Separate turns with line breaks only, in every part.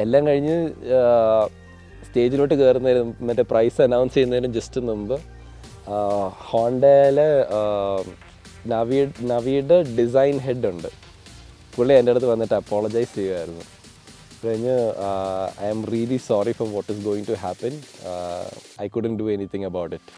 എല്ലാം കഴിഞ്ഞ് സ്റ്റേജിലോട്ട് കയറുന്നതിന് മറ്റേ പ്രൈസ് അനൗൺസ് ചെയ്യുന്നതിന് ജസ്റ്റ് മുമ്പ് ഹോണ്ടയിലെ നവി നവിയുടെ ഡിസൈൻ ഹെഡ് ഉണ്ട്. പുള്ളി എന്റെ അടുത്ത് വന്നിട്ട് അപ്പോളജൈസ് ചെയ്യുമായിരുന്നു കഴിഞ്ഞ് I am really sorry for what is going to happen I couldn't do anything about it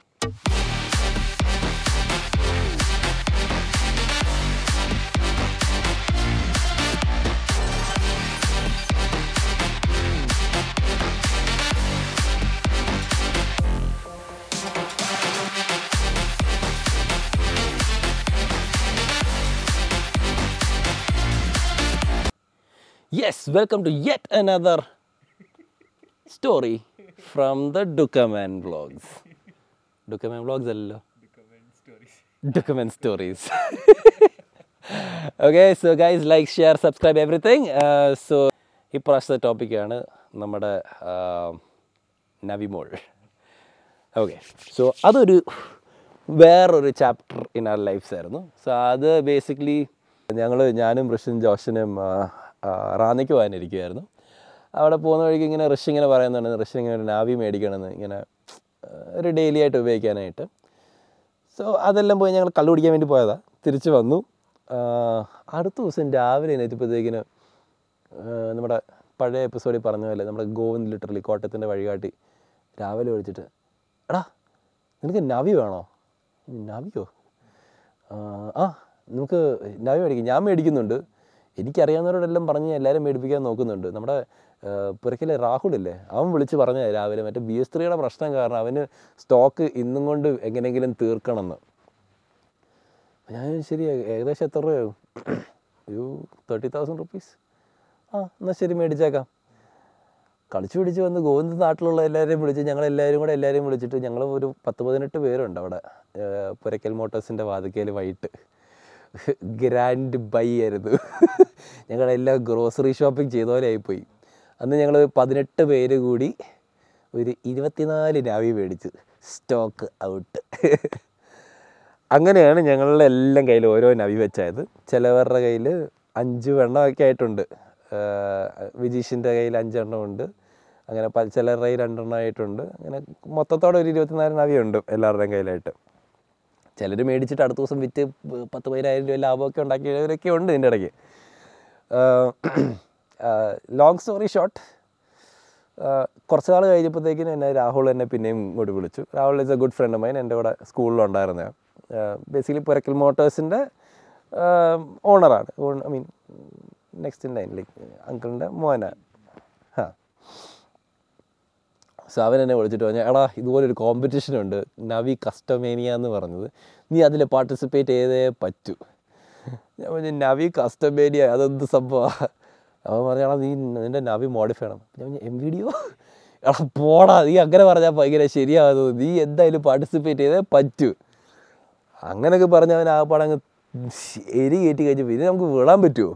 welcome to yet another story from the Dukaman vlogs. Dukaman vlogs അല്ലല്ലോ Dukaman stories. okay, so guys, like, share, subscribe, everything. Uh, so, ഇപ്രാവശ്യത്തെ ടോപ്പിക്കാണ് നമ്മുടെ നവിമോൾ okay so അതൊരു വേറൊരു chapter in our lives ആയിരുന്നു so അത് basically ഞങ്ങൾ ഞാനും ഋഷൻ ജോഷനും റാന്നിക്ക് പോകാനിരിക്കുമായിരുന്നു അവിടെ പോകുന്ന വഴിക്ക് ഇങ്ങനെ ഋഷി ഇങ്ങനെ പറയുന്നുണ്ട്. ഋഷി ഇങ്ങനെ ഒരു നാവി മേടിക്കണമെന്ന് ഇങ്ങനെ ഒരു ഡെയിലി ആയിട്ട് ഉപയോഗിക്കാനായിട്ട്. സോ അതെല്ലാം പോയി ഞങ്ങൾ കള്ളു കുടിക്കാൻ വേണ്ടി പോയതാ. തിരിച്ച് വന്നു. അടുത്ത ദിവസം രാവിലെ എണീറ്റപ്പോഴത്തേക്കിന് നമ്മുടെ പഴയ എപ്പിസോഡിൽ പറഞ്ഞ പോലെ നമ്മുടെ ഗോവിന്ദ് ലിറ്ററലി കോട്ടയത്തിന്റെ വഴികാട്ടി രാവിലെ വിളിച്ചിട്ട് എടാ നിനക്ക് നവി വേണോ? നവിയോ? ആ നമുക്ക് നവി മേടിക്കും. ഞാൻ മേടിക്കുന്നുണ്ട്. എനിക്കറിയാവുന്നവരോടെല്ലാം പറഞ്ഞ് എല്ലാവരും മേടിപ്പിക്കാൻ നോക്കുന്നുണ്ട്. നമ്മുടെ പുരക്കിലെ രാഹുൽ ഇല്ലേ അവൻ വിളിച്ച് പറഞ്ഞ രാവിലെ മറ്റേ ബി എസ് ത്രീയുടെ പ്രശ്നം കാരണം അവന് സ്റ്റോക്ക് ഇന്നും കൊണ്ട് എങ്ങനെയെങ്കിലും തീർക്കണമെന്ന്. ഞാൻ ശരി ഏകദേശം എത്ര രൂപയാകും? ഒരു തേർട്ടി തൗസൻഡ് റുപ്പീസ് ആ എന്നാൽ ശരി മേടിച്ചേക്കാം. കളിച്ചു പിടിച്ച് വന്ന് ഗോവിന്ദ് നാട്ടിലുള്ള എല്ലാവരെയും വിളിച്ച് ഞങ്ങൾ എല്ലാവരും കൂടെ എല്ലാവരെയും വിളിച്ചിട്ട് ഞങ്ങൾ ഒരു പത്ത് പതിനെട്ട് പേരുണ്ട് അവിടെ പുരക്കൽ മോട്ടോഴ്സിന്റെ വാതിക്കയിൽ വൈകിട്ട്. ഗ്രാൻഡ് ബൈ ആയിരുന്നു. ഞങ്ങളെല്ലാം ഗ്രോസറി ഷോപ്പിംഗ് ചെയ്ത പോലെ ആയിപ്പോയി. അന്ന് ഞങ്ങൾ പതിനെട്ട് പേര് കൂടി ഒരു ഇരുപത്തിനാല് രാവി മേടിച്ച് സ്റ്റോക്ക് ഔട്ട്. അങ്ങനെയാണ് ഞങ്ങളുടെ എല്ലാം കയ്യിൽ ഓരോ നവി വെച്ചായത്. ചിലവരുടെ കയ്യിൽ അഞ്ച് വെണ്ണമൊക്കെ ആയിട്ടുണ്ട്. വിജീഷിന്റെ കയ്യിൽ അഞ്ചെണ്ണമുണ്ട് അങ്ങനെ ചിലരുടെ കയ്യിൽ രണ്ടെണ്ണം ആയിട്ടുണ്ട്. അങ്ങനെ മൊത്തത്തോടെ ഒരു ഇരുപത്തിനാല് നവിയുണ്ട് എല്ലാവരുടെയും കയ്യിലായിട്ട്. ചിലർ മേടിച്ചിട്ട് അടുത്ത ദിവസം വിറ്റ് പത്ത് പതിനായിരം രൂപ ലാഭമൊക്കെ ഉണ്ടാക്കിയവരൊക്കെ ഉണ്ട് ഇതിന്റെ ഇടയ്ക്ക്. ലോങ് സ്റ്റോറി ഷോർട്ട് കുറച്ച് നാൾ കഴിഞ്ഞപ്പോഴത്തേക്കിനും എന്നെ രാഹുൽ എന്നെ പിന്നെയും ഇങ്ങോട്ട് വിളിച്ചു. Rahul is a good friend mine എന്റെ കൂടെ സ്കൂളിലുണ്ടായിരുന്ന ബേസിക്കലി പുരക്കൽ മോട്ടേഴ്സിന്റെ ഓണറാണ് I mean next in line like അങ്കിളിന്റെ മോനാണ് ഹാ സോ അവൻ എന്നെ വിളിച്ചിട്ട് പറഞ്ഞു എടാ ഇതുപോലൊരു കോമ്പറ്റീഷൻ ഉണ്ട്. നവി കസ്റ്റമേനിയ എന്ന് പറഞ്ഞത്. നീ അതിൽ പാർട്ടിസിപ്പേറ്റ് ചെയ്തേ പറ്റൂ. ഞാൻ പറഞ്ഞു നവി കസ്റ്റമേനിയ അതെന്ത് സംഭവമാണ് അവൻ പറഞ്ഞു എടാ നീ നിന്റെ നവി മോഡിഫൈ ചെയ്യണം. ഞാൻ പറഞ്ഞു എം വീഡിയോ എടാ പോടാ നീ അങ്ങനെ പറഞ്ഞാൽ ഭയങ്കര ശരിയാകുന്നു നീ എന്തായാലും പാർട്ടിസിപ്പേറ്റ് ചെയ്തേ പറ്റൂ. അങ്ങനെയൊക്കെ പറഞ്ഞ് അവൻ ആ പടം അങ്ങ് എരി കയറ്റി കഴിഞ്ഞു പിന്നെ നമുക്ക് വിടാൻ പറ്റുമോ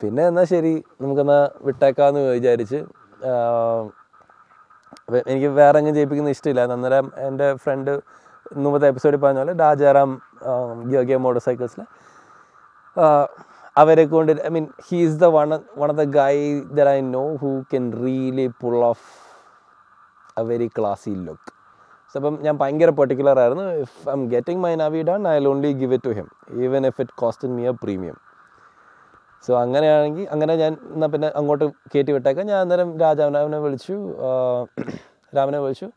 പിന്നെ എന്നാൽ ശരി നമുക്കെന്നാൽ വിട്ടേക്കാമെന്ന് വിചാരിച്ച് വെ- എനിക്ക് വേറെ എങ്ങും ചെയ്യിപ്പിക്കുന്ന ഇഷ്ടമില്ല. അന്നേരം എന്റെ ഫ്രണ്ട് മുമ്പത്തെ എപ്പിസോഡിൽ പറഞ്ഞ പോലെ രാജാറാം ഗിയ മോട്ടോർ സൈക്കിൾസിൽ അവരെ കൊണ്ട് I mean he is the one one of the guy there I know who can really pull off a very classy look so അപ്പം ഞാൻ ഭയങ്കര പെർട്ടിക്കുലർ ആയിരുന്നു. If I am getting my Navi done I only give it to him even if it cost me premium so അങ്ങനെയാണെങ്കിൽ അങ്ങനെ ഞാൻ എന്നാൽ പിന്നെ അങ്ങോട്ട് കയറ്റി വിട്ടേക്കാം. ഞാൻ അന്നേരം രാജാവിനെ വിളിച്ചു രാമനെ വിളിച്ചു.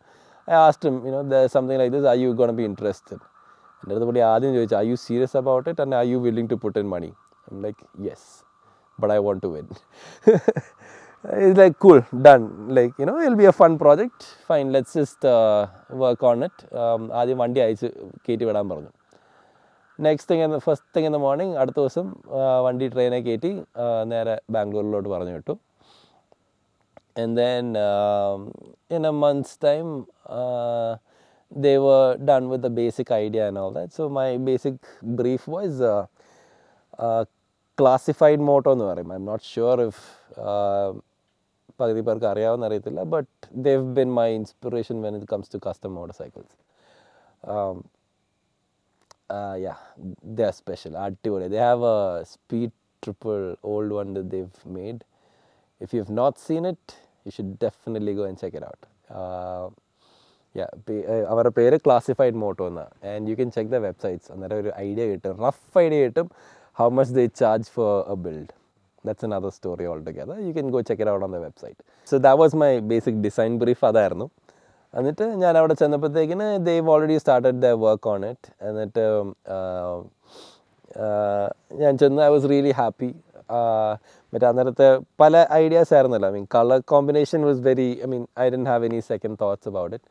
I asked you know the something like this I you gonna be interested എന്റെ അടുത്ത് പുള്ളി ആദ്യം ചോദിച്ചു I you serious about it and I you willing to put in money like yes but I want to win it's like cool done. Like you know a fun project. Fine let's just uh, work on it. Um, ആദ്യം വണ്ടി അയച്ച് കയറ്റി വിടാൻ പറഞ്ഞു. Next thing in first thing in the morning അടുത്ത ദിവസം വണ്ടി ട്രെയിനെ കയറ്റി നേരെ ബാംഗ്ലൂരിലോട്ട് പറഞ്ഞു വിട്ടു and then um, in a month's time uh, the basic idea and all that so my basic brief was uh, uh, classified moto എന്ന് പറയും i'm not sure if uh, പകുതി പേർക്ക് അറിയാവുന്ന അറിയത്തില്ല but they've been my inspiration when it comes to custom motorcycles um, uh, yeah, they're special. അടിപൊളി they have a speed triple old one that they've made. If you have not seen it you should definitely go and check it out yeah അവരുടെ പേര് classified motto എന്നാണ് and you can check the websites അന്നേരം ഒരു idea കിട്ടും. Rough idea കിട്ടും. How much they charge for a build that's an other story all together you can go check it out on the website so that was my basic design brief അതായിരുന്നു. എന്നിട്ട് ഞാൻ അവിടെ ചെന്നപ്പോഴത്തേക്കിന് they've already started the work on it എന്നിട്ട് ഞാൻ ചെന്ന് I was really happy മറ്റേ അന്നേരത്തെ പല ഐഡിയാസ് ആയിരുന്നല്ലോ. I mean colour combination was very I mean I don't have any second thoughts about it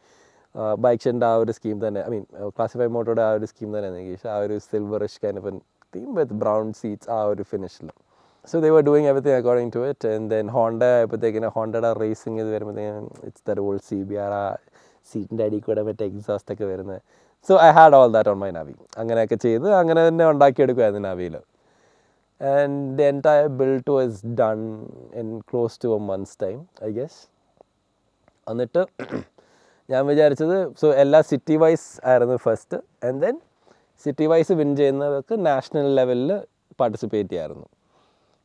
ബൈക്സിന്റെ ആ ഒരു സ്കീം തന്നെ ഐ മീൻ ക്ലാസിഫൈ മോട്ടോയുടെ ആ ഒരു സ്കീം തന്നെ എനിക്ക് ആ ഒരു silverish kind theme with brown seats ആ ഒരു ഫിനിഷിൽ so they were doing everything according to it and then Honda ആയപ്പോഴത്തേക്കിന് ഹോണ്ടയുടെ റേസിംഗ് ഇത് വരുമ്പോഴത്തേക്കും it's the old C B R ആ സീറ്റിന്റെ അടിയിൽ കൂടെ മറ്റേ എക്സോസ്റ്റ് ഒക്കെ വരുന്നത്. So I had all that on my Navi അങ്ങനെയൊക്കെ ചെയ്ത് അങ്ങനെ തന്നെ ഉണ്ടാക്കിയെടുക്കുമായിരുന്നു നാവിയിൽ and the entire build was done in close to a months time I guess എന്നിട്ട് ഞാൻ വിചാരിച്ചത് സോ എല്ലാ സിറ്റി വൈസ് ആയിരുന്നു first and then city wise win ചെയ്യുന്നവർക്ക് നാഷണൽ ലെവലിൽ പാർട്ടിസിപ്പേറ്റ് ചെയ്യായിരുന്നു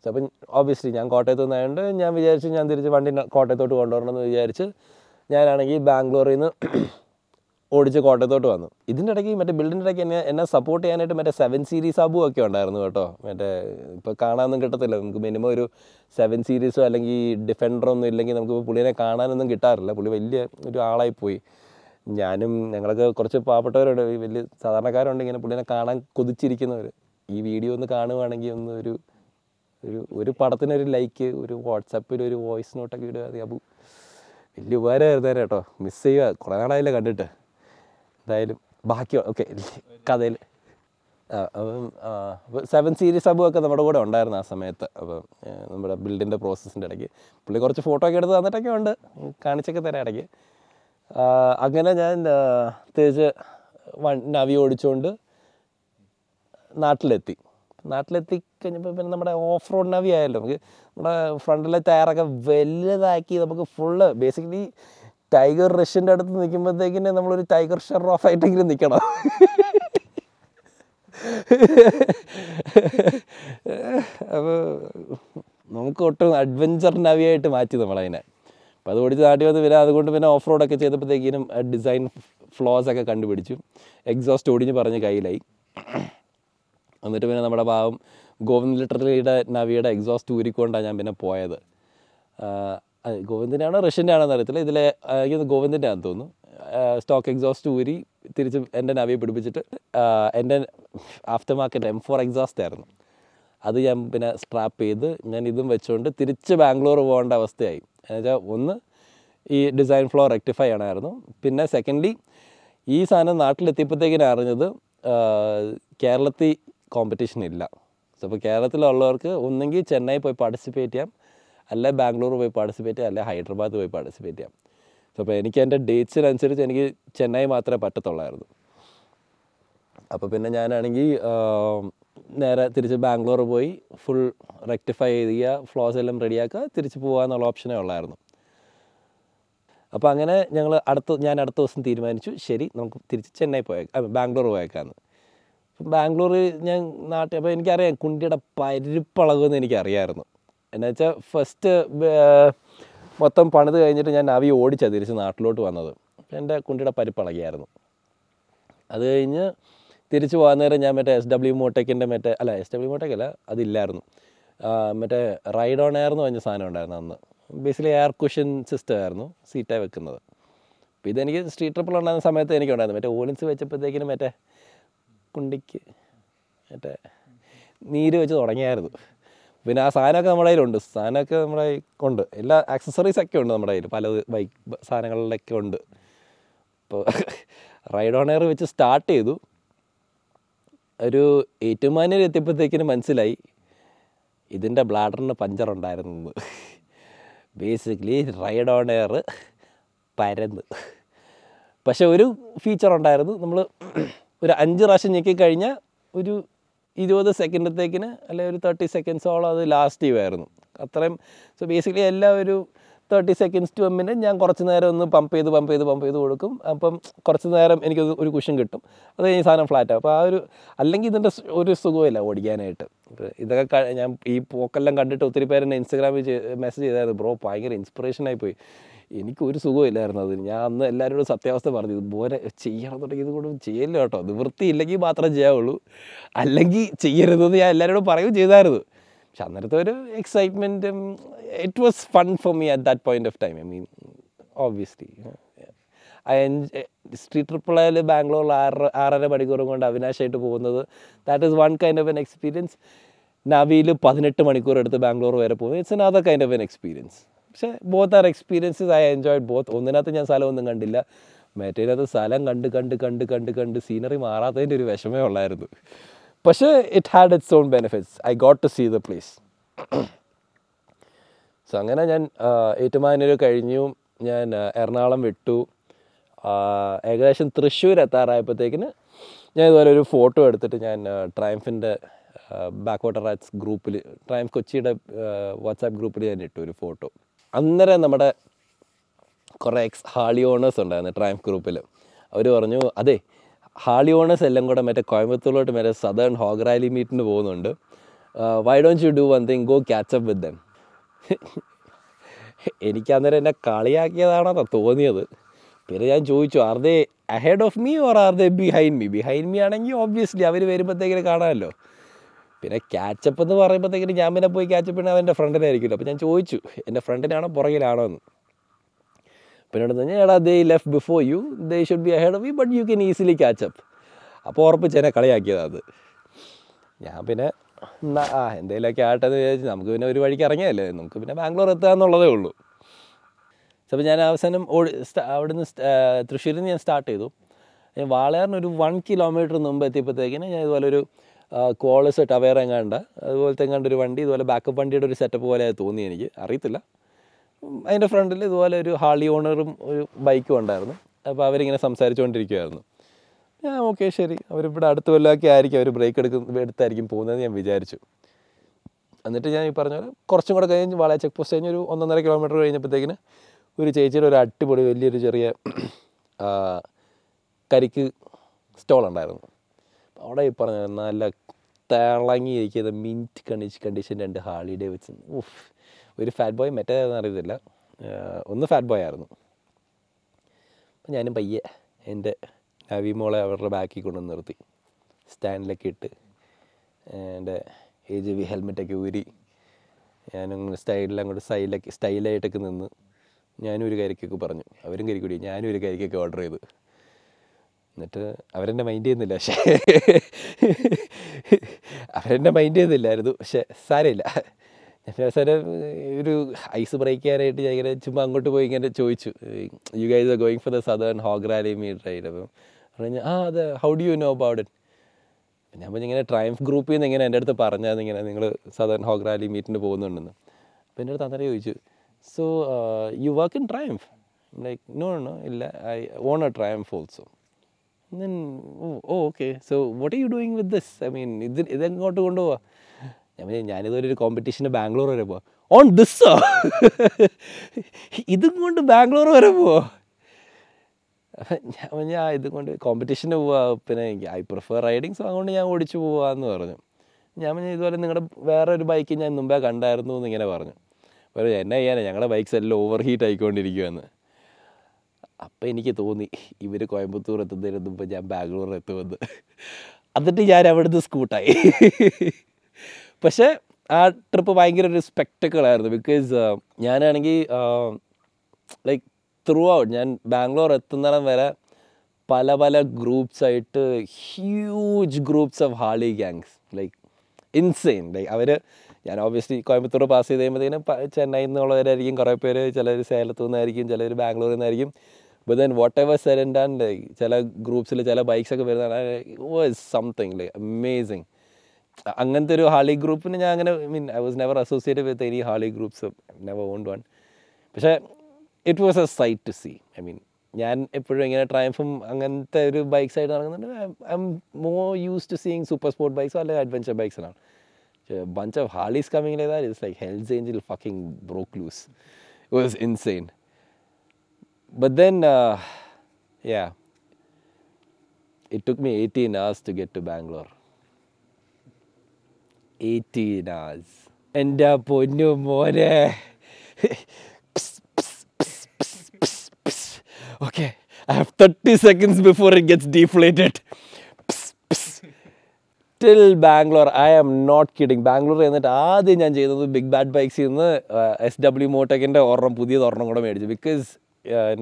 അപ്പം ഓബിയസ്ലി ഞാൻ കോട്ടയത്ത് നിന്നായതുകൊണ്ട് ഞാൻ വിചാരിച്ചു ഞാൻ തിരിച്ച് വണ്ടി കോട്ടയത്തോട്ട് കൊണ്ടുവരണമെന്ന് വിചാരിച്ച് ഞാനാണെങ്കിൽ ബാംഗ്ലൂരിൽ നിന്ന് ഓടിച്ച് കോട്ടയത്തോട്ട് വന്നു. ഇതിന്റെ ഇടയ്ക്ക് മറ്റേ ബിൽഡിന്റെ ഇടയ്ക്ക് എന്നെ എന്നെ സപ്പോർട്ട് ചെയ്യാനായിട്ട് മറ്റേ സെവൻ സീരീസ് അബു ഒക്കെ ഉണ്ടായിരുന്നു കേട്ടോ. മറ്റേ ഇപ്പോൾ കാണാനൊന്നും കിട്ടത്തില്ല. നമുക്ക് മിനിമം ഒരു സെവൻ സീരീസോ അല്ലെങ്കിൽ ഡിഫൻഡറോ ഒന്നും ഇല്ലെങ്കിൽ നമുക്ക് പുള്ളിനെ കാണാനൊന്നും കിട്ടാറില്ല. പുള്ളി വലിയ ഒരു ആളായി പോയി. ഞാനും ഞങ്ങളൊക്കെ കുറച്ച് പാവപ്പെട്ടവരുണ്ട്. വലിയ സാധാരണക്കാരുണ്ട് ഇങ്ങനെ പുള്ളിനെ കാണാൻ കൊതിച്ചിരിക്കുന്നവർ ഈ വീഡിയോ ഒന്ന് കാണുവാണെങ്കിൽ ഒന്ന് ഒരു ഒരു ഒരു പടത്തിനൊരു ലൈക്ക് ഒരു വാട്സപ്പിൽ ഒരു വോയിസ് നോട്ടൊക്കെ ഇടുക അത് അപ്പോൾ വലിയ ഉപകാരമായിരുന്നു കേട്ടോ. മിസ് ചെയ്യുക. കുറേ നാളായില്ല കണ്ടിട്ട്. എന്തായാലും ബാക്കി ഓക്കെ കഥയിൽ അപ്പം സെവൻ സീരീസ് അബു ഒക്കെ നമ്മുടെ കൂടെ ഉണ്ടായിരുന്നു ആ സമയത്ത്. അപ്പം നമ്മുടെ ബിൽഡിന്റെ പ്രോസസ്സിന്റെ ഇടയ്ക്ക്. പുള്ളി കുറച്ച് ഫോട്ടോ ഒക്കെ എടുത്ത് തന്നിട്ടൊക്കെ ഉണ്ട്. കാണിച്ചൊക്കെ തരാം ഇടയ്ക്ക്. അങ്ങനെ ഞാൻ തിരിച്ച് വൺ നവി ഓടിച്ചുകൊണ്ട് നാട്ടിലെത്തി. നാട്ടിലെത്തി കഴിഞ്ഞപ്പോൾ പിന്നെ നമ്മുടെ ഓഫ് റോഡ് നവി ആയാലും നമുക്ക് നമ്മുടെ ഫ്രണ്ടിലെ ടയറൊക്കെ വലുതാക്കി നമുക്ക് ഫുള്ള് ബേസിക്കലി ടൈഗർ റഷ്യന്റെ അടുത്ത് നിൽക്കുമ്പോഴത്തേക്കിന് നമ്മളൊരു ടൈഗർ ഷെറോഫ് ആയിട്ടെങ്കിലും നിൽക്കണം. അപ്പോൾ നമുക്ക് ഒട്ടും അഡ്വഞ്ചർ നവിയായിട്ട് മാറ്റി നമ്മളതിനെ. അപ്പോൾ അത് ഓടിച്ച് നാട്ടി വന്ന് പിന്നെ അതുകൊണ്ട് പിന്നെ ഓഫ് റോഡൊക്കെ ചെയ്തപ്പോഴത്തേക്കിനും ഡിസൈൻ ഫ്ലോസ് ഒക്കെ കണ്ടുപിടിച്ചു. എക്സോസ്റ്റ് ഓടിഞ്ഞ് പറഞ്ഞ് കയ്യിലായി. എന്നിട്ട് പിന്നെ നമ്മുടെ പാവം ഗോവിന്ദ് ലിറ്ററിയുടെ നവിയുടെ എക്സോസ്റ്റ് ഊരിക്കൊണ്ടാണ് ഞാൻ പിന്നെ പോയത്. ഗോവിന്ദിന്റെ ആണോ റഷ്യന്റെ ആണോ എന്നറിയത്തില്ല. ഇതിലെ എനിക്ക് ഗോവിന്ദിന്റെ ആണെന്ന് തോന്നുന്നു. സ്റ്റോക്ക് എക്സോസ്റ്റ് ഊരി തിരിച്ച് എന്റെ നവിയെ പിടിപ്പിച്ചിട്ട് എന്റെ after market M four exhaust ആയിരുന്നു. അത് ഞാൻ പിന്നെ സ്ട്രാപ്പ് ചെയ്ത് ഞാൻ ഇതും വെച്ചുകൊണ്ട് തിരിച്ച് ബാംഗ്ലൂർ പോകേണ്ട അവസ്ഥയായി. എന്നുവെച്ചാൽ ഒന്ന് ഈ ഡിസൈൻ ഫ്ലോ റെക്ടിഫൈ ചെയ്യണമായിരുന്നു. പിന്നെ സെക്കൻഡ്ലി ഈ സാധനം നാട്ടിലെത്തിയപ്പോഴത്തേക്കിനും അറിഞ്ഞത് കേരളത്തിൽ കോമ്പറ്റീഷൻ ഇല്ല. അപ്പോൾ കേരളത്തിലുള്ളവർക്ക് ഒന്നെങ്കിൽ ചെന്നൈ പോയി പാർട്ടിസിപ്പേറ്റ് ചെയ്യാം. അല്ലെ ബാംഗ്ലൂർ പോയി പാർട്ടിസിപ്പേറ്റ് ചെയ്യാം. അല്ലെ ഹൈദരാബാദ് പോയി പാർട്ടിസിപ്പേറ്റ് ചെയ്യാം. സോ അപ്പോൾ എനിക്ക് എന്റെ ഡേറ്റ്സിനനുസരിച്ച് എനിക്ക് ചെന്നൈ മാത്രമേ പറ്റത്തുള്ളായിരുന്നു. അപ്പോൾ പിന്നെ ഞാനാണെങ്കിൽ നേരെ തിരിച്ച് ബാംഗ്ലൂർ പോയി ഫുൾ റെക്ടിഫൈ ചെയ്യുക ഫ്ലോസ് എല്ലാം റെഡിയാക്കുക തിരിച്ച് പോകുക എന്നുള്ള ഓപ്ഷനേ ഉള്ളായിരുന്നു. അപ്പോൾ അങ്ങനെ ഞങ്ങൾ അടുത്ത ഞാൻ അടുത്ത ദിവസം തീരുമാനിച്ചു. ശരി നമുക്ക് തിരിച്ച് ചെന്നൈ പോയേക്കാം ബാംഗ്ലൂർ പോയേക്കാന്ന്. അപ്പം ബാംഗ്ലൂർ ഞാൻ നാട്ടിൽ അപ്പോൾ എനിക്കറിയാം കുണ്ടിയുടെ പരിപ്പളകുമെന്ന് എനിക്കറിയായിരുന്നു. എന്നു വെച്ചാൽ ഫസ്റ്റ് മൊത്തം പണിത് കഴിഞ്ഞിട്ട് ഞാൻ നവി ഓടിച്ചാണ് തിരിച്ച് നാട്ടിലോട്ട് വന്നത്. എന്റെ കുണ്ടിയുടെ പരിപ്പളകിയായിരുന്നു. അത് കഴിഞ്ഞ് തിരിച്ച് പോകാൻ നേരം ഞാൻ മറ്റേ എസ് ഡബ്ല്യു മോട്ടേക്കിന്റെ മറ്റേ അല്ല എസ് ഡബ്ല്യു മോട്ടേക്ക് അല്ല അതില്ലായിരുന്നു മറ്റേ റൈഡ് ഓൺ എയർ എന്ന് പറഞ്ഞ സാധനം ഉണ്ടായിരുന്നു അന്ന്. ബേസിക്കലി എയർ കുഷൻ സിസ്റ്റം ആയിരുന്നു സീറ്റായി വെക്കുന്നത്. അപ്പോൾ ഇതെനിക്ക് സ്ട്രീറ്റ് ട്രിപ്പിൾ ഉണ്ടായിരുന്ന സമയത്ത് എനിക്കുണ്ടായിരുന്നു. മറ്റേ ഓലൻസ് വെച്ചപ്പോഴത്തേക്കിനും മറ്റേ കുണ്ടിക്ക് മറ്റേ നീര് വെച്ച് തുടങ്ങിയായിരുന്നു. പിന്നെ ആ സാധനമൊക്കെ നമ്മുടെ കയ്യിലുണ്ട്. സാധനമൊക്കെ നമ്മുടെ ഉണ്ട്. എല്ലാ ആക്സസറീസ് ഒക്കെ ഉണ്ട് നമ്മുടെ കയ്യിൽ പല ബൈക്ക് സാധനങ്ങളിലൊക്കെ ഉണ്ട്. ഇപ്പോൾ റൈഡ് എയർ വെച്ച് സ്റ്റാർട്ട് ചെയ്തു. ഒരു ഏറ്റുമാനൂർ എത്തിയപ്പോഴത്തേക്കിന് മനസ്സിലായി. ഇതിന്റെ ബ്ലാഡറിന് പഞ്ചർ ഉണ്ടായിരുന്നു. ബേസിക്കലി റൈഡ് ഓൺ എയർ പരന്ന്. പക്ഷെ ഒരു ഫീച്ചർ ഉണ്ടായിരുന്നു. നമ്മൾ ഒരു അഞ്ച് പ്രാവശ്യം ഞെക്കിക്കഴിഞ്ഞാൽ ഒരു ഇരുപത് സെക്കൻഡത്തേക്കിന് അല്ലെങ്കിൽ ഒരു തേർട്ടി സെക്കൻഡ്സോളം അത് ലാസ്റ്റ് ചെയ്യുമായിരുന്നു അത്രയും സോ ബേസിക്കലി എല്ലാ ഒരു thirty seconds to a minute ഞാൻ കുറച്ച് നേരം ഒന്ന് പമ്പ് ചെയ്ത് പമ്പ് ചെയ്ത് പമ്പ് ചെയ്ത് കൊടുക്കും. അപ്പം കുറച്ച് നേരം എനിക്ക് ഒരു കുഷൻ കിട്ടും. അത് കഴിഞ്ഞ് സാധനം ഫ്ലാറ്റ് ആവും. അപ്പോൾ ആ ഒരു അല്ലെങ്കിൽ ഇതിന്റെ ഒരു സുഖമില്ല ഓടിക്കാനായിട്ട്. ഇതൊക്കെ ഞാൻ ഈ പോക്കെല്ലാം കണ്ടിട്ട് ഒത്തിരി പേരെന്നെ ഇൻസ്റ്റാഗ്രാമിൽ മെസ്സേജ് ചെയ്തായിരുന്നു. ബ്രോ ഭയങ്കര ഇൻസ്പിറേഷനായി പോയി. എനിക്ക് ഒരു സുഖമില്ലായിരുന്നു അതിന്. ഞാൻ അന്ന് എല്ലാവരോടും സത്യാവസ്ഥ പറഞ്ഞു ബോരെ പോലെ ചെയ്യണം തുടങ്ങി ഇത് കൊണ്ട് ചെയ്യല്ലോ കേട്ടോ. നിവൃത്തിയില്ലെങ്കിൽ മാത്രമേ ചെയ്യാവുള്ളൂ. അല്ലെങ്കിൽ ചെയ്യരുതെന്ന് ഞാൻ എല്ലാവരോടും പറയുകയും ചെയ്തായിരുന്നു. പക്ഷെ അന്നേരത്തെ ഒരു എക്സൈറ്റ്മെന്റും it was fun for me at that point of time I mean obviously I street ട്രിപ്പിളായാൽ ബാംഗ്ലൂരിൽ ആറ് ആറര മണിക്കൂറും കൊണ്ട് അവിനാശായിട്ട് പോകുന്നത് that is one kind of an experience നവിയിൽ പതിനെട്ട് മണിക്കൂർ എടുത്ത് ബാംഗ്ലൂർ വരെ പോകുന്നത്. It's another kind of an experience പക്ഷേ both are experiences I enjoyed both ഒന്നിനകത്ത് ഞാൻ സ്ഥലമൊന്നും കണ്ടില്ല. മറ്റേതിനകത്ത് സ്ഥലം കണ്ട് കണ്ട് കണ്ട് കണ്ട് കണ്ട് സീനറി മാറാത്തതിന്റെ ഒരു വിഷമേ ഉള്ളായിരുന്നു. പക്ഷേ it had its own benefits I got to see the place so അങ്ങനെ ഞാൻ ഏറ്റുമാനൂർ കഴിഞ്ഞു. ഞാൻ എറണാകുളം വിട്ടു. ഏകദേശം തൃശ്ശൂർ എത്താറായപ്പോഴത്തേക്കിന് ഞാൻ ഇതുപോലെ ഒരു ഫോട്ടോ എടുത്തിട്ട് ഞാൻ ട്രയംഫിന്റെ ബാക്ക് വാട്ടർ റാറ്റ്സ് ഗ്രൂപ്പിൽ ട്രയംഫ് കൊച്ചിയുടെ വാട്സാപ്പ് ഗ്രൂപ്പിൽ ഞാൻ ഇട്ടു ഒരു ഫോട്ടോ അന്നേരം നമ്മുടെ കുറേ എക്സ് ഹാളി ഓണേഴ്സ് ഉണ്ടായിരുന്നു ട്രയംഫ് ഗ്രൂപ്പിൽ അവർ പറഞ്ഞു അതെ ഹാളി ഓണേഴ്സ് എല്ലാം കൂടെ മറ്റേ കോയമ്പത്തൂരിലോട്ട് മറ്റേ സദേൺ ഹോഗ് റാലി മീറ്റിന് പോകുന്നുണ്ട്. Why don't you do one thing go catch up with them എനിക്ക് അന്നേരം എന്നെ കളിയാക്കിയതാണോ തോന്നിയത്. പിന്നെ ഞാൻ ചോദിച്ചു are they ahead of me or are they behind me behind me ആണെങ്കിൽ ഓബ്വിയസ്ലി അവർ വരുമ്പോഴത്തേക്കിന് കാണാമല്ലോ. പിന്നെ ക്യാച്ചപ്പ് എന്ന് പറയുമ്പോഴത്തേക്കും ഞാൻ പിന്നെ പോയി ക്യാച്ചപ്പ് ചെയ്യണത് അവന്റെ ഫ്രണ്ടിനായിരിക്കുമല്ലോ അപ്പോൾ ഞാൻ ചോദിച്ചു എന്റെ ഫ്രണ്ടിനാണോ പുറകിലാണോ എന്ന് പിന്നെ പറഞ്ഞാൽ എടാ they left before you they should be ahead of you but you can easily catch up അപ്പോൾ ഉറപ്പിച്ച് എന്നെ കളിയാക്കിയതാണ് ഞാൻ പിന്നെ എന്നാ ആ എന്തെങ്കിലുമൊക്കെ ആട്ടെ എന്ന് വിചാരിച്ച് നമുക്ക് പിന്നെ ഒരു വഴിക്ക് ഇറങ്ങിയല്ലേ നമുക്ക് പിന്നെ ബാംഗ്ലൂർ എത്തുക എന്നുള്ളതേ ഉള്ളൂ. അപ്പോൾ ഞാൻ അവസാനം ഓടി അവിടുന്ന് തൃശ്ശൂരിൽ നിന്ന് ഞാൻ സ്റ്റാർട്ട് ചെയ്തു. വാളയാറിന് ഒരു വൺ കിലോമീറ്റർ മുമ്പ് എത്തിയപ്പോഴത്തേക്കിന് ഞാൻ ഇതുപോലെ ഒരു കോളസ് ടവേറ എങ്ങാണ്ട്. അതുപോലത്തെ എങ്ങാണ്ട് ഒരു വണ്ടി ഇതുപോലെ ബാക്കപ്പ് വണ്ടിയുടെ ഒരു സെറ്റപ്പ് പോലെ തോന്നി എനിക്ക്. അറിയത്തില്ല. അതിന്റെ ഫ്രണ്ടിൽ ഇതുപോലെ ഒരു ഹാളി ഓണറും ഒരു ബൈക്കും ഉണ്ടായിരുന്നു. അപ്പോൾ അവരിങ്ങനെ സംസാരിച്ചുകൊണ്ടിരിക്കുമായിരുന്നു ഞാൻ ഓക്കെ ശരി. അവരിവിടെ അടുത്ത കൊല്ലമൊക്കെ ആയിരിക്കും അവർ ബ്രേക്ക് എടുക്കുന്ന എടുത്തായിരിക്കും പോകുന്നതെന്ന് ഞാൻ വിചാരിച്ചു. എന്നിട്ട് ഞാൻ ഈ പറഞ്ഞ പോലെ കുറച്ചും കൂടെ കഴിഞ്ഞ് വളയ ചെക്ക് പോസ്റ്റ് കഴിഞ്ഞ് ഒരു ഒന്നൊന്നര കിലോമീറ്റർ കഴിഞ്ഞപ്പോഴത്തേക്കിന് ഒരു ചേച്ചിയുടെ ഒരു അടിപൊളി വലിയൊരു ചെറിയ കരിക്ക് സ്റ്റോൾ ഉണ്ടായിരുന്നു. അവിടെ ഈ പറഞ്ഞ നല്ല തിളങ്ങിയിരിക്കുന്ന മിന്റ് കണ്ടീഷൻ കണ്ടീഷൻ രണ്ട് ഹാളിഡേ വെച്ച്. ഉഫ്. ഒരു ഫാറ്റ് ബോയ് മറ്റേതാണെന്ന് അറിയത്തില്ല. ഒന്ന് ഫാറ്റ് ബോയ് ആയിരുന്നു. അപ്പം ഞാനും പയ്യെ എന്റെ നവി മോളെ അവരുടെ ബാക്കിൽ കൊണ്ടുവന്ന് നിർത്തി. സ്റ്റാൻഡിലൊക്കെ ഇട്ട് എന്റെ എ ജി വി ഹെൽമെറ്റൊക്കെ ഊരി ഞാനങ്ങനെ സ്റ്റൈലിൽ അങ്ങോട്ട് സ്റ്റൈലൊക്കെ സ്റ്റൈലായിട്ടൊക്കെ നിന്ന് ഞാനും ഒരു കരിക്കൊക്കെ പറഞ്ഞു. അവരും കരിക്കൂടി ഞാനും ഒരു കരിക്കൊക്കെ ഓർഡർ ചെയ്തു. എന്നിട്ട് അവരെന്നെ മൈൻഡ് ചെയ്യുന്നില്ല. പക്ഷേ അവരെന്നെ മൈൻഡ് ചെയ്യുന്നില്ലായിരുന്നു. പക്ഷേ സാരമില്ല. ഞാൻ അവസാനം ഒരു ഐസ് ബ്രേക്ക് ചെയ്യാനായിട്ട് ഞാൻ ഇങ്ങനെ ചുമ്മാ അങ്ങോട്ട് പോയി ഇങ്ങനെ ചോദിച്ചു. You guys are going for the southern HOG rally meet അപ്പം പറഞ്ഞു ആ അതെ. How do you know about it ഞാൻ പറഞ്ഞു ഇങ്ങനെ ട്രയംഫ് ഗ്രൂപ്പിൽ നിന്ന് ഇങ്ങനെ എന്റെ അടുത്ത് പറഞ്ഞാൽ ഇങ്ങനെ നിങ്ങൾ സദേൺ ഹോഗ്രാലി മീറ്റിന് പോകുന്നുണ്ടെന്ന്. അപ്പോൾ എന്റെ അടുത്ത് അന്നേരം ചോദിച്ചു so you work in Triumph like no no ഇല്ല. I own a Triumph also then oh, oh okay. So what are you doing with this? I mean ഇത് ഇതെങ്ങോട്ട് കൊണ്ടുപോവാ? ഞാൻ ഞാനിതുപോലെ ഒരു കോമ്പറ്റീഷന് ബാംഗ്ലൂർ വരെ പോവാ. ഓൺ ദിസ്സോ ഇതും കൊണ്ട് ബാംഗ്ലൂർ വരെ പോവോ? ഞാൻ ഞാൻ ഇതും കൊണ്ട് കോമ്പറ്റീഷന് പോവാ. പിന്നെ ഐ പ്രിഫർ റൈഡിങ് സോ അതുകൊണ്ട് ഞാൻ ഓടിച്ചു പോവാന്ന് പറഞ്ഞു. ഞാൻ പറഞ്ഞു ഇതുപോലെ നിങ്ങളുടെ വേറെ ഒരു ബൈക്ക് ഞാൻ മുമ്പേ കണ്ടായിരുന്നു എന്ന് ഇങ്ങനെ പറഞ്ഞു. അപ്പോൾ എന്നാ ചെയ്യാനാണ് ഞങ്ങളുടെ ബൈക്ക്സ് എല്ലാം ഓവർ ഹീറ്റ് ആയിക്കൊണ്ടിരിക്കുമെന്ന് അപ്പം എനിക്ക് തോന്നി ഇവർ കോയമ്പത്തൂർ എത്തുന്നതിന് മുമ്പ് ഞാൻ ബാംഗ്ലൂർ എത്തുമെന്ന്. എന്നിട്ട് ഞാൻ അവിടുന്ന് സ്കൂട്ടായി പക്ഷേ ആ ട്രിപ്പ് ഭയങ്കര ഒരു സ്പെക്ടക്കിളായിരുന്നു ബിക്കോസ് ഞാനാണെങ്കിൽ ലൈക്ക് ത്രൂ ഔട്ട് ഞാൻ ബാംഗ്ലൂർ എത്തുന്നിടം വരെ പല പല ഗ്രൂപ്പ്സ് ആയിട്ട് huge groups of Harley gangs like insane like അവർ ഞാൻ ഓബിയസ്ലി കോയമ്പത്തൂർ പാസ് ചെയ്ത് കഴിയുമ്പോഴത്തേനും ചെന്നൈയിൽ നിന്നുള്ളവരായിരിക്കും കുറേ പേര്. ചിലർ സേലത്തു നിന്നായിരിക്കും ചിലർ ബാംഗ്ലൂരിൽ നിന്നായിരിക്കും. ബട്ട് ദെൻ വാട്ട് എവർ സെലൻഡ് ആൻഡ് ലൈക്ക് ചില ഗ്രൂപ്പ്സിൽ ചില ബൈക്സ് ഒക്കെ വരുന്നതാണ് വാസ് സംതിങ് ലൈക്ക് അമേസിങ് അങ്ങനത്തെ ഒരു ഹാളി ഗ്രൂപ്പിന് ഞാൻ അങ്ങനെ mean I was never associated with any Harley groups never owned one പക്ഷേ it was a sight to see I mean ഞാൻ എപ്പോഴും ഇങ്ങനെ ട്രയംഫും അങ്ങനത്തെ ഒരു ബൈക്സ് ആയിട്ട് നടക്കുന്നുണ്ട്. I'm more used to seeing super sport ബൈക്സോ അല്ലെങ്കിൽ adventure ബൈക്സിനാണ് bunch of Harleys coming it's like Hell's angel fucking broke was insane but then yeah it took me eighteen hours to get to Bangalore eighteen hours. എന്റെ പൊന്നു മോനെ. Okay I have thirty seconds before it gets deflated till Bangalore I am not kidding Bangalore എന്നിട്ട് ആദ്യം ഞാൻ ചെയ്തത് big bad ബൈക്സിൽ നിന്ന് S W മോട്ടോക്കിന്റെ ഒരെണ്ണം പുതിയത് ഒരെണ്ണം കൂടെ മേടിച്ചു. ബിക്കോസ്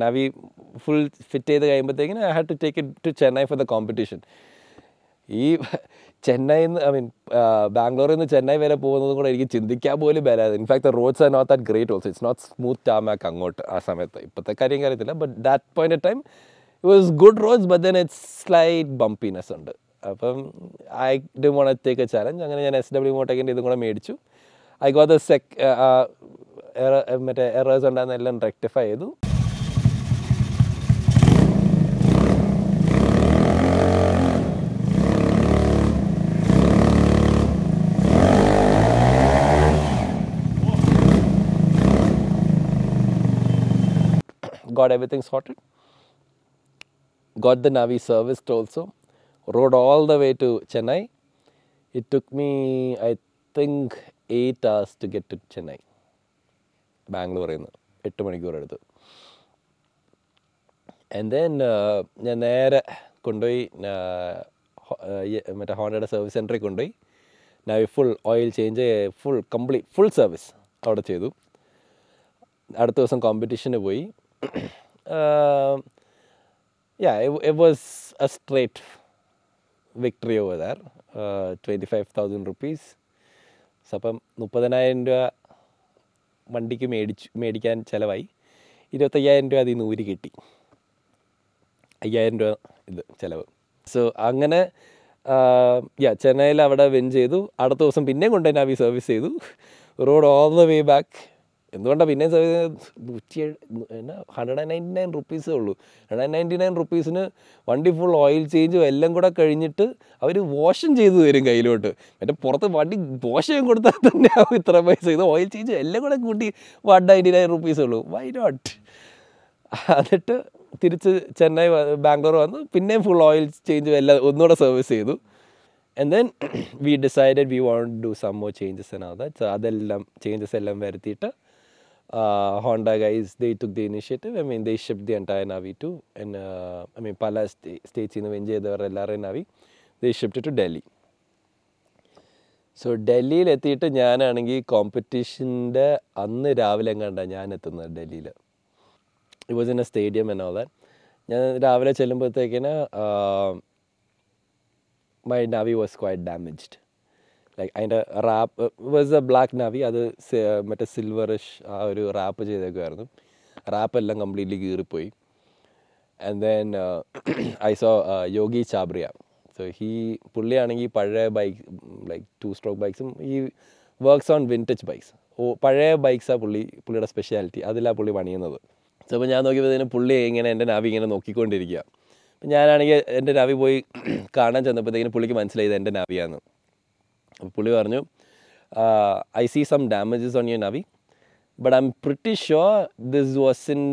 നവി ഫുൾ ഫിറ്റ് ചെയ്ത് കഴിയുമ്പോഴത്തേക്കിന് I had to take it to Chennai for the competition ഈ ചെന്നൈയിൽ നിന്ന് ഐ മീൻ ബാംഗ്ലൂരിൽ നിന്ന് ചെന്നൈ വരെ പോകുന്നതും കൂടെ എനിക്ക് ചിന്തിക്കാൻ പോലും വരാതെ in fact the roads are not that great also it's not smooth tarmac അങ്ങോട്ട് ആ സമയത്ത്. ഇപ്പോഴത്തെ കാര്യം കാര്യത്തില്ല but that point time it was good roads but then it's slight bumpiness ഉണ്ട്. അപ്പം I D won't take a challenge അങ്ങനെ ഞാൻ S W മോട്ടേക്കിന്റെ ഇതും കൂടെ മേടിച്ചു. ഐ ഗോ ദ സെക് മറ്റേ എറേഴ്സ് ഉണ്ടായിരുന്ന എല്ലാം റെക്ടിഫൈ ചെയ്തു. Got everything sorted. Got the Navi serviced also. Rode all the way to Chennai. It took me, I think, eight hours to get to Chennai. ബാംഗ്ലൂരിൽ നിന്ന് എട്ട് മണിക്കൂർ എടുത്തു and then ഞാൻ നേരെ കൊണ്ടുപോയി uh, uh, മറ്റേ ഹോണ്ടയുടെ സർവീസ് സെന്ററിൽ കൊണ്ടുപോയി Navi full oil change full complete full service അവിടെ ചെയ്തു അടുത്ത ദിവസം കോമ്പറ്റീഷന് പോയി yeah it was a straight victory over there. Twenty five thousand rupees അപ്പം മുപ്പതിനായിരം രൂപ വണ്ടിക്ക് മേടിച്ചു മേടിക്കാൻ ചിലവായി. ഇരുപത്തയ്യായിരം രൂപ അതിൽ നിന്ന് ഊരി കിട്ടി. അയ്യായിരം രൂപ ഇത് ചിലവ്. സോ അങ്ങനെ യാ ചെന്നൈയിൽ അവിടെ വിൻ ചെയ്തു. അടുത്ത ദിവസം പിന്നെയും കൊണ്ടുപോയി നാവി സർവീസ് ചെയ്തു. Road all the way back എന്തുകൊണ്ടാണ് സർവീസ് നൂറ്റി എന്നാ ഹൺഡ്രഡ് ആൻഡ് നയന്റി നയൻ റുപ്പീസേ ഉള്ളൂ. ഹൺഡ്രഡ് ആൻഡ് നയന്റി നയൻ റുപ്പീസിന് വണ്ടി ഫുൾ ഓയിൽ ചേഞ്ചും എല്ലാം കൂടെ കഴിഞ്ഞിട്ട് അവർ വാഷും ചെയ്തു തരും കയ്യിലോട്ട്. മറ്റേ പുറത്ത് വണ്ടി വാഷം കൊടുത്താൽ തന്നെ ആവും ഇത്ര പൈസ. ഇത് ഓയിൽ ചേഞ്ചും എല്ലാം കൂടെ കൂട്ടി വൺ നയന്റി നയൻ റുപ്പീസേ ഉള്ളൂ. വൈ നോട്ട് എന്നിട്ട് തിരിച്ച് ചെന്നൈ ബാംഗ്ലൂർ വന്ന്. പിന്നെയും ഫുൾ ഓയിൽ ചേഞ്ചും എല്ലാം ഒന്നുകൂടെ സർവീസ് ചെയ്തു. And then we decided we want do some more changes എന്നാ അതെല്ലാം ചേഞ്ചസ് എല്ലാം വരുത്തിയിട്ട് Honda guys they took the initiative I mean they ship the entire Navi to I mean പല സ്റ്റേറ്റ്സിൽ നിന്ന് വിൻ ചെയ്തവർ എല്ലാവരെയും Navi they shift to Delhi so ഡൽഹിയിൽ എത്തിയിട്ട് ഞാനാണെങ്കിൽ കോമ്പറ്റീഷന്റെ അന്ന് രാവിലെ എങ്ങാണ്ടാണ് ഞാൻ എത്തുന്നത് ഡൽഹിയിൽ it was in a stadium എന്നോ ദാറ്റ് ഞാൻ രാവിലെ ചെല്ലുമ്പോഴത്തേക്കിന് my Navi was quite damaged like അതിന്റെ wrap was a black Navi അത് സി- മറ്റേ സിൽവറിഷ് ആ ഒരു റാപ്പ് ചെയ്തേക്കുമായിരുന്നു റാപ്പ് എല്ലാം completely കീറിപ്പോയി. And then I saw Yogi Chabria so he പുള്ളിയാണെങ്കിൽ പഴയ ബൈക്ക് ലൈക്ക് ടു സ്ട്രോക്ക് ബൈക്സും ഈ വർക്ക്സ് ഓൺ വിന്റേജ് ബൈക്സ് ഓ പഴയ ബൈക്സാണ് പുള്ളി പുള്ളിയുടെ സ്പെഷ്യാലിറ്റി അതിലാണ് പുള്ളി പണിയുന്നത്. സോ അപ്പോൾ ഞാൻ നോക്കിയപ്പോഴത്തേനും പുള്ളി ഇങ്ങനെ എന്റെ നാവി ഇങ്ങനെ നോക്കിക്കൊണ്ടിരിക്കുക അപ്പം ഞാനാണെങ്കിൽ എന്റെ നാവി പോയി കാണാൻ ചെന്നപ്പോഴത്തേക്കിനും പുള്ളിക്ക് മനസ്സിലായി ഇത് എന്റെ അപ്പോൾ പുള്ളി പറഞ്ഞു I see some damages on your Navi but I'm pretty sure this was in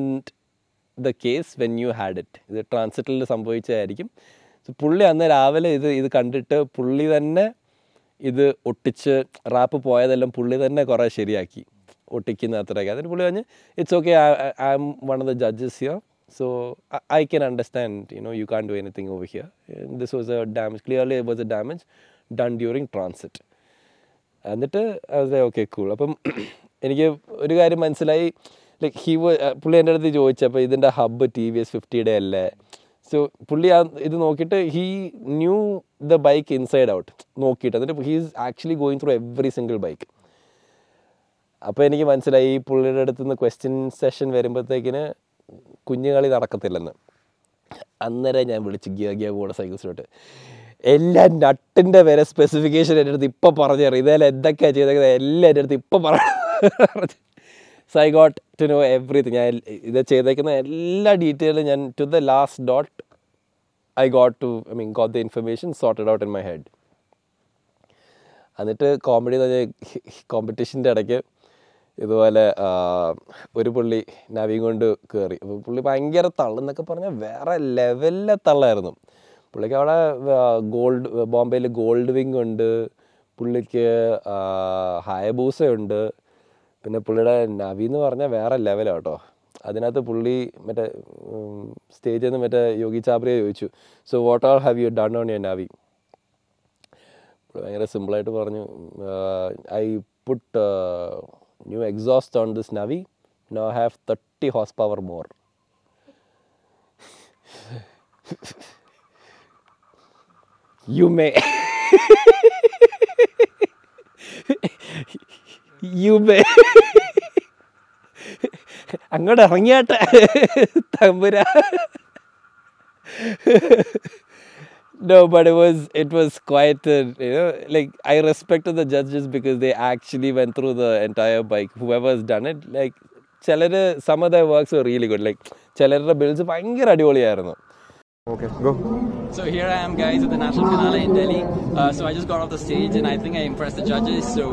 the case when you had it ഇത് ട്രാൻസിറ്റിൽ സംഭവിച്ചതായിരിക്കും. പുള്ളി അന്ന് രാവിലെ ഇത് ഇത് കണ്ടിട്ട് പുള്ളി തന്നെ ഇത് ഒട്ടിച്ച് റാപ്പ് പോയതെല്ലാം പുള്ളി തന്നെ കുറേ ശരിയാക്കി ഒട്ടിക്കുന്ന അത്രയൊക്കെ. അതിന് പുള്ളി പറഞ്ഞ് it's okay I'm one of the judges here so I can understand you know you can do anything over here this was a damage clearly was a damage done during transit എന്നിട്ട് അത് okay cool അപ്പം എനിക്ക് ഒരു കാര്യം മനസ്സിലായി. Like he പുള്ളി എന്റെ അടുത്ത് ചോദിച്ചപ്പോൾ ഇതിന്റെ ഹബ്ബ് ടി വി എസ് ഫിഫ്റ്റിയുടെ അല്ലേ? സോ പുള്ളി ആ ഇത് നോക്കിയിട്ട് he knew the bike inside out നോക്കിയിട്ട്. എന്നിട്ട് he is actually going through every single bike അപ്പോൾ എനിക്ക് മനസ്സിലായി ഈ പുള്ളിയുടെ അടുത്ത് നിന്ന് ക്വസ്റ്റ്യൻ സെഷൻ വരുമ്പോഴത്തേക്കിന് കുഞ്ഞുകളി നടക്കത്തില്ലെന്ന്. അന്നേരം ഞാൻ വിളിച്ച് ഗിയ ഗിയ കൂടെ സൈക്കിൾസിലോട്ട് എല്ലാ നട്ടിന്റെ വരെ സ്പെസിഫിക്കേഷൻ എന്റെ അടുത്ത് ഇപ്പോൾ പറഞ്ഞു തരാം ഇതേലും എന്തൊക്കെയാണ് ചെയ്തേക്കുന്നത്? എല്ലാം എന്റെ അടുത്ത് ഇപ്പോൾ പറഞ്ഞു. So got to know everything ഞാൻ ഇത് ചെയ്തേക്കുന്ന എല്ലാ ഡീറ്റെയിലും ഞാൻ to the last dot I got to I mean got the information sorted out in my head എന്നിട്ട് കോമഡി എന്ന് പറഞ്ഞാൽ കോമ്പറ്റീഷന്റെ ഇടയ്ക്ക് ഇതുപോലെ ഒരു പുള്ളി നവിയും കൊണ്ട് കയറി അപ്പോൾ പുള്ളി ഭയങ്കര തള്ളെന്നൊക്കെ പറഞ്ഞാൽ വേറെ ലെവലിലെ തള്ളായിരുന്നു. പുള്ളിക്ക് അവിടെ ഗോൾഡ് ബോംബെയിൽ ഗോൾഡ് വിങ് ഉണ്ട്. പുള്ളിക്ക് ഉണ്ട്. പിന്നെ പുള്ളിയുടെ നവി എന്ന് പറഞ്ഞാൽ വേറെ ലെവലാണ് കേട്ടോ. അതിനകത്ത് പുള്ളി മറ്റേ സ്റ്റേജിൽ നിന്ന് മറ്റേ യോഗി ചാബ്രിയെ ചോദിച്ചു so what are have you done on your Navi ഭയങ്കര സിമ്പിളായിട്ട് പറഞ്ഞു I put new exhaust on this Navi no have thirty horse power more you may you may അങ്ങോട്ട് ഇറങ്ങിയാട്ടെ തമ്പുരാ no but it was it was quite uh, you know like i respected the judges because they actually went through the entire bike whoever's done it like some of their works were really good like ചിലരുടെ builds ഭയങ്കര അടിപൊളിയായിരുന്നു
Okay, go.
So here I am, guys, at the national finale in Delhi. Uh, so I just got off the stage, and I think I impressed the judges. So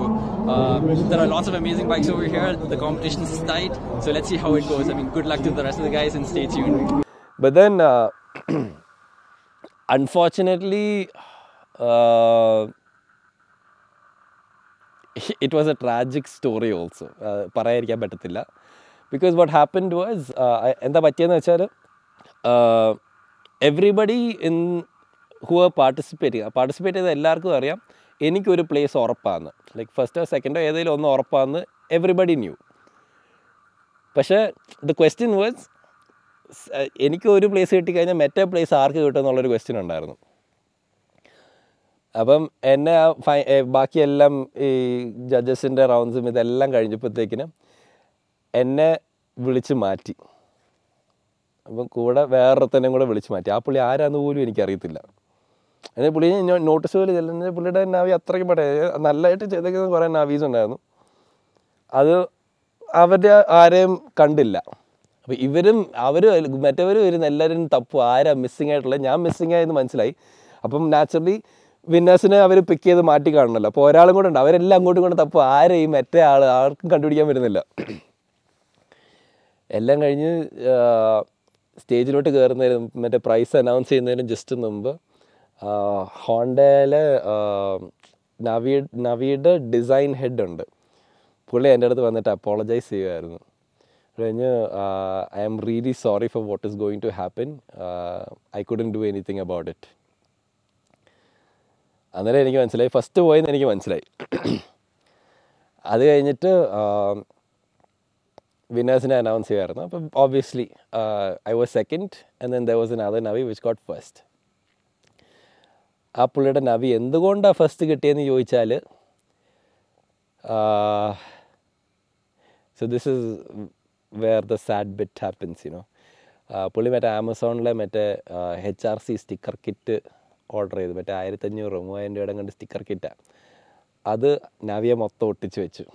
uh, there are lots of amazing bikes over here. The competition is tight. So let's see how it goes. I mean, good luck to the rest of the guys, and stay tuned.
But then, uh, unfortunately, uh, it was a tragic story also. Uh, പറയാതിരിക്കാൻ പറ്റത്തില്ല because what happened was എന്താ പറ്റിയെന്ന് വെച്ചാൽ everybody in who are participate ചെയ്യുക participate ചെയ്ത എല്ലാവർക്കും അറിയാം. എനിക്കൊരു പ്ലേസ് ഉറപ്പാന്ന്. ലൈക്ക് ഫസ്റ്റോ സെക്കൻഡോ ഏതെങ്കിലും ഒന്ന് ഉറപ്പാന്ന് എവറിബഡി ന്യൂ പക്ഷേ ദ ക്വസ്റ്റ്യൻ വേഴ്സ് എനിക്ക് ഒരു പ്ലേസ് കിട്ടിക്കഴിഞ്ഞാൽ മറ്റേ പ്ലേസ് ആർക്ക് കിട്ടും എന്നുള്ളൊരു ക്വസ്റ്റ്യൻ ഉണ്ടായിരുന്നു. അപ്പം എന്നെ ആ ഫൈ ബാക്കിയെല്ലാം ഈ ജഡ്ജസിന്റെ റൗണ്ട്സും ഇതെല്ലാം കഴിഞ്ഞപ്പോഴത്തേക്കിനും എന്നെ വിളിച്ച് മാറ്റി. അപ്പം കൂടെ വേറൊരുത്തനെയും കൂടെ വിളിച്ച് മാറ്റി. ആ പുള്ളി ആരാന്ന് പോലും എനിക്കറിയത്തില്ല. എന്നിട്ട് പുള്ളി നോട്ടീസ് പോലും ചെല്ലുന്ന പുള്ളിയുടെ നാവി അത്രയ്ക്ക് പടേ നല്ലതായിട്ട് ചെയ്തേക്കുന്ന കുറേ നാവീസ് ഉണ്ടായിരുന്നു. അത് അവരുടെ ആരെയും കണ്ടില്ല. അപ്പോൾ ഇവരും അവർ മറ്റവരും വരുന്ന എല്ലാവരും തപ്പു. ആരാ മിസ്സിങ് ആയിട്ടുള്ളത്? ഞാൻ മിസ്സിങ് ആയെന്ന് മനസ്സിലായി. അപ്പം നാച്ചുറലി വിന്നേഴ്സിനെ അവർ പിക്ക് ചെയ്ത് മാറ്റി കാണണമല്ലോ അപ്പോൾ ഒരാളും കൂടെ ഉണ്ട്. അവരെല്ലാം അങ്ങോട്ടും ഇങ്ങോട്ടും തപ്പു. ആരെയും ഈ മറ്റേ ആൾ ആർക്കും കണ്ടുപിടിക്കാൻ വരുന്നില്ല എല്ലാം കഴിഞ്ഞ് സ്റ്റേജിലോട്ട് കയറുന്നതിനും മറ്റേ പ്രൈസ് അനൗൺസ് ചെയ്യുന്നതിനും ജസ്റ്റ് മുമ്പ് ഹോണ്ടയിലെ നവി നവിയുടെ ഡിസൈൻ ഹെഡ് ഉണ്ട്. പുള്ളി എന്റെ അടുത്ത് വന്നിട്ട് അപ്പോളജൈസ് ചെയ്യുമായിരുന്നു കഴിഞ്ഞ് I am really sorry for what is going to happen I couldn't do anything about it അന്നേരം എനിക്ക് മനസ്സിലായി. ഫസ്റ്റ് പോയെന്ന് എനിക്ക് മനസ്സിലായി. അത് കഴിഞ്ഞിട്ട് വിന്നേഴ്സിനെ അനൗൺസ് ചെയ്യുമായിരുന്നു അപ്പം obviously I was second and then there was an other Navi which got first ആ പുള്ളിയുടെ നവി എന്തുകൊണ്ടാണ് ഫസ്റ്റ് കിട്ടിയെന്ന് ചോദിച്ചാൽ so this is where the sad bit happens you know പുള്ളി മറ്റേ ആമസോണിലെ മറ്റേ H R C sticker kit order ചെയ്തു. മറ്റേ ആയിരത്തഞ്ഞൂറ് മൂവായിരം രൂപയുടെ കണ്ട് സ്റ്റിക്കർ കിറ്റാണ് അത് നവിയെ മൊത്തം ഒട്ടിച്ച് വെച്ചു.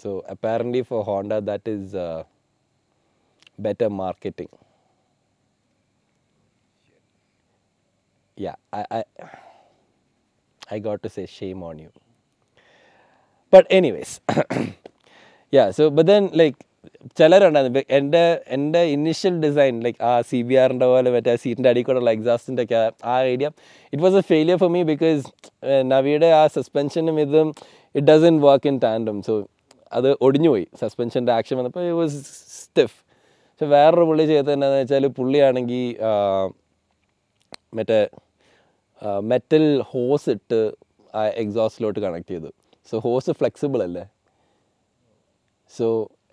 So apparently for Honda that is better marketing yeah I, I i got to say shame on you. But anyways yeah so ചിലരുണ്ടായിരുന്നു എന്റെ എന്റെ ഇനിഷ്യൽ ഡിസൈൻ ലൈക്ക് ആ സി ബി ആറിന്റെ പോലെ മറ്റേ സീറ്റിന്റെ അടിയിൽ കൂടെയുള്ള എക്സാസ്റ്റിന്റെ ഒക്കെ ആ idea it was a failure for me because നവിയുടെ ആ സസ്പെൻഷനും ഇതും it doesn't work in tandem so അത് ഒടിഞ്ഞുപോയി. സസ്പെൻഷന്റെ ആക്ഷൻ വന്നപ്പോൾ ഇറ്റ് വാസ് സ്റ്റിഫ് പക്ഷെ വേറൊരു പുള്ളി ചെയ്തത് എന്താണെന്ന് വെച്ചാൽ പുള്ളിയാണെങ്കിൽ മറ്റേ മെറ്റൽ ഹോസ് ഇട്ട് ആ എക്സോസ്റ്റിലോട്ട് കണക്ട് ചെയ്തു. സോ ഹോസ് ഫ്ലെക്സിബിൾ അല്ലേ? സോ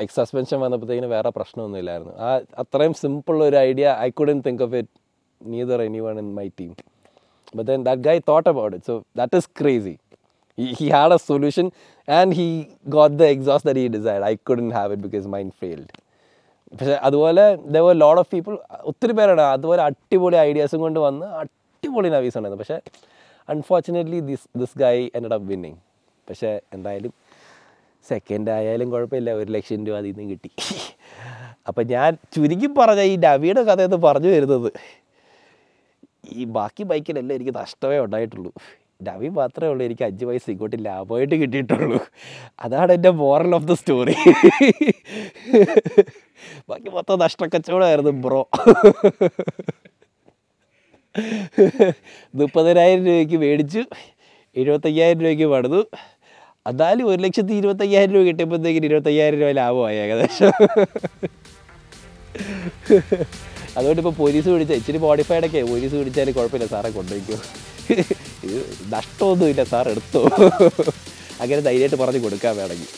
എക്സ് സസ്പെൻഷൻ വന്നപ്പോഴത്തേക്കിന് വേറെ പ്രശ്നമൊന്നുമില്ലായിരുന്നു. ആ അത്രയും സിമ്പിൾ ഒരു idea I couldn't think of it neither any one in my team but then that guy thought about it so that is crazy he had a solution and he got the exhaust that he decide I couldn't have it because mind failed പക്ഷെ അതുപോലെ the were load of people ഒത്തിരി പേരാണ്. അതുപോലെ അടിപൊളി ഐഡിയാസും കൊണ്ട് വന്ന് അടിപൊളി Navis ഉണ്ടായിരുന്നു. പക്ഷേ അൺഫോർച്ചുനേറ്റ്ലി ദിസ് ദിസ് ഗൈ എന്റെ അപ്പ് വിന്നിങ് പക്ഷേ എന്തായാലും സെക്കൻഡ് ആയാലും കുഴപ്പമില്ല. ഒരു ലക്ഷം രൂപ അതിൽ നിന്ന് കിട്ടി. അപ്പം ഞാൻ ചുരുക്കി പറഞ്ഞ ഈ ഡവിയുടെ കഥയെന്ന് പറഞ്ഞു വരുന്നത്. ഈ ബാക്കി ബൈക്കിലല്ല എനിക്ക് നഷ്ടമേ ഉണ്ടായിട്ടുള്ളൂ. ഡവി മാത്രമേ ഉള്ളൂ എനിക്ക് അഞ്ച് പൈസ ഇങ്ങോട്ട് ലാഭമായിട്ട് കിട്ടിയിട്ടുള്ളൂ. അതാണ് എന്റെ മോറൽ ഓഫ് ദ സ്റ്റോറി ബാക്കി മൊത്തം നഷ്ടക്കച്ചവടമായിരുന്നു ബ്രോ മുപ്പതിനായിരം രൂപയ്ക്ക് മേടിച്ചു എഴുപത്തയ്യായിരം രൂപയ്ക്ക് പണിതു. എന്നാലും ഒരു ലക്ഷത്തി ഇരുപത്തയ്യായിരം രൂപ കിട്ടിയപ്പോഴത്തേക്കും ഇരുപത്തയ്യായിരം രൂപ ലാഭമായി ഏകദേശം. അതുകൊണ്ട് ഇപ്പോൾ പോലീസ് പിടിച്ച ഇച്ചിരി മോഡിഫൈഡൊക്കെ പോലീസ് പിടിച്ചാൽ കുഴപ്പമില്ല സാറെ കൊണ്ടുപോയിക്കോ. നഷ്ടമൊന്നുമില്ല സാർ എടുത്തോ. അങ്ങനെ ധൈര്യമായിട്ട് പറഞ്ഞ് കൊടുക്കാൻ വേണമെങ്കിൽ.